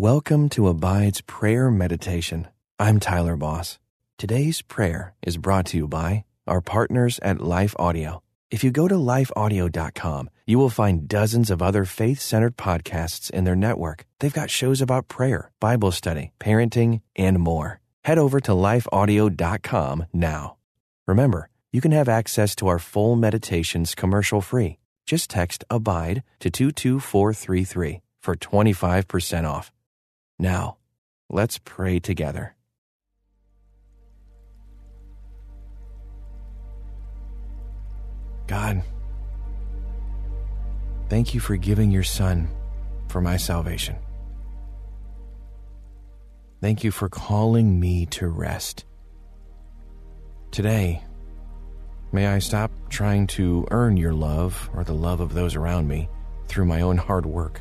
Welcome to Abide's Prayer Meditation. I'm Tyler Boss. Today's prayer is brought to you by our partners at Life Audio. If you go to lifeaudio.com, you will find dozens of other faith centered podcasts in their network. They've got shows about prayer, Bible study, parenting, and more. Head over to lifeaudio.com now. Remember, you can have access to our full meditations commercial free. Just text ABIDE to 22433 for 25% off. Now, let's pray together. God, thank you for giving your Son for my salvation. Thank you for calling me to rest. Today, may I stop trying to earn your love or the love of those around me through my own hard work.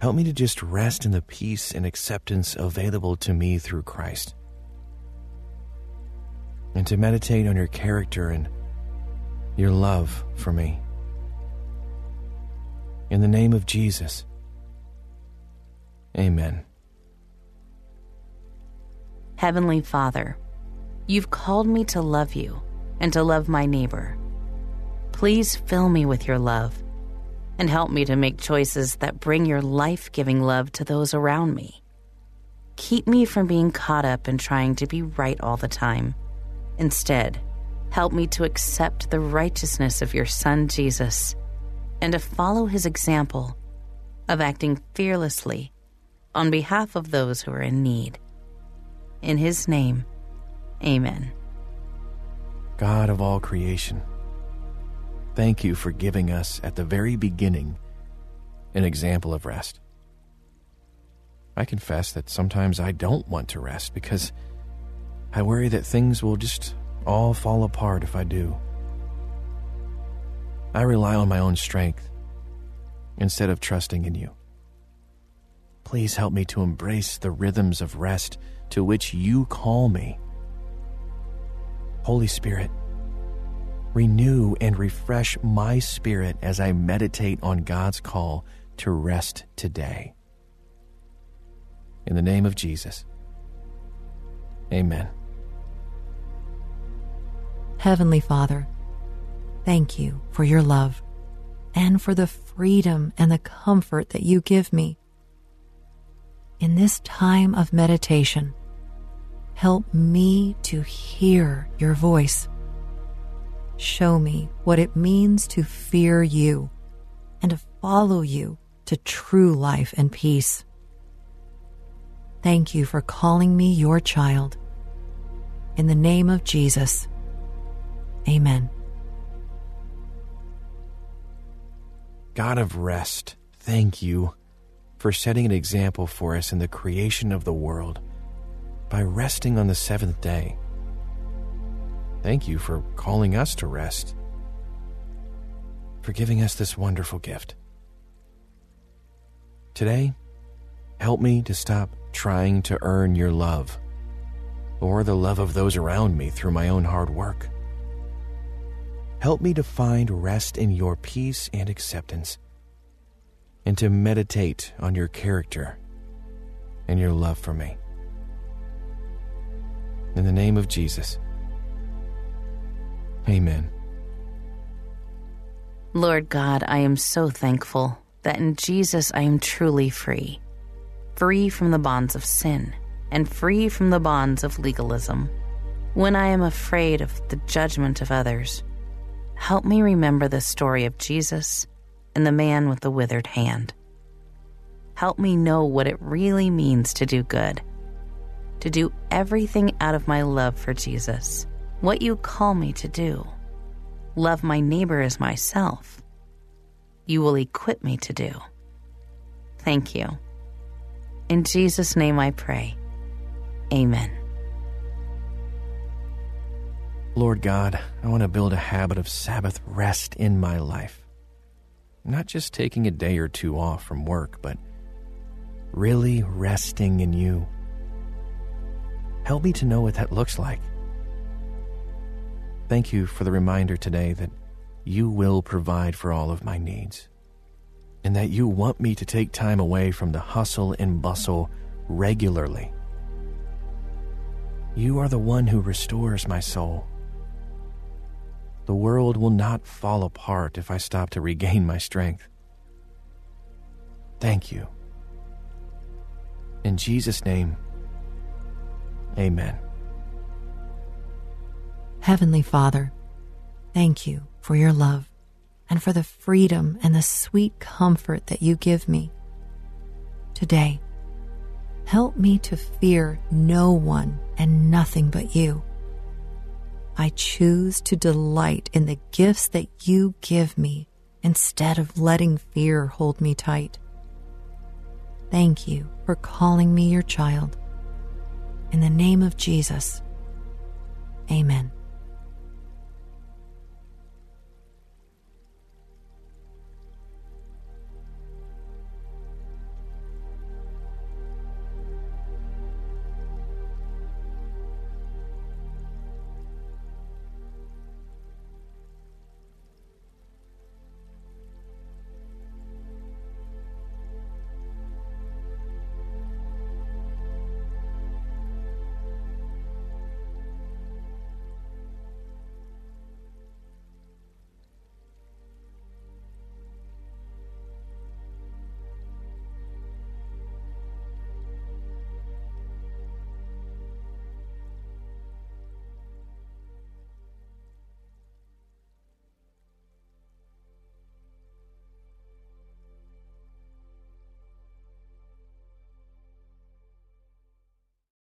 Help me to just rest in the peace and acceptance available to me through Christ. And to meditate on your character and your love for me. In the name of Jesus. Amen. Heavenly Father, you've called me to love you and to love my neighbor. Please fill me with your love and help me to make choices that bring your life giving love to those around me. Keep me from being caught up in trying to be right all the time. Instead, help me to accept the righteousness of your Son, Jesus, and to follow his example of acting fearlessly on behalf of those who are in need. In his name, amen. God of all creation, thank you for giving us at the very beginning an example of rest. I confess that sometimes I don't want to rest because I worry that things will just all fall apart if I do. I rely on my own strength instead of trusting in you. Please help me to embrace the rhythms of rest to which you call me. Holy Spirit, renew and refresh my spirit as I meditate on God's call to rest today. In the name of Jesus, amen. Heavenly Father, thank you for your love and for the freedom and the comfort that you give me. In this time of meditation, help me to hear your voice. Show me what it means to fear you and to follow you to true life and peace. Thank you for calling me your child. In the name of Jesus, Amen. God of rest, thank you for setting an example for us in the creation of the world by resting on the seventh day. Thank you for calling us to rest, for giving us this wonderful gift. Today, help me to stop trying to earn your love or the love of those around me through my own hard work. Help me to find rest in your peace and acceptance, and to meditate on your character and your love for me. In the name of Jesus, amen. Lord God, I am so thankful that in Jesus I am truly free. Free from the bonds of sin and free from the bonds of legalism. When I am afraid of the judgment of others, help me remember the story of Jesus and the man with the withered hand. Help me know what it really means to do good, to do everything out of my love for Jesus, what you call me to do. Love my neighbor as myself. You will equip me to do. Thank you. In Jesus' name I pray. Amen. Lord God, I want to build a habit of Sabbath rest in my life. Not just taking a day or two off from work, but really resting in you. Help me to know what that looks like. Thank you for the reminder today that you will provide for all of my needs, and that you want me to take time away from the hustle and bustle regularly. You are the one who restores my soul. The world will not fall apart if I stop to regain my strength. Thank you. In Jesus' name, amen. Heavenly Father, thank you for your love and for the freedom and the sweet comfort that you give me. Today, help me to fear no one and nothing but you. I choose to delight in the gifts that you give me instead of letting fear hold me tight. Thank you for calling me your child. In the name of Jesus, amen.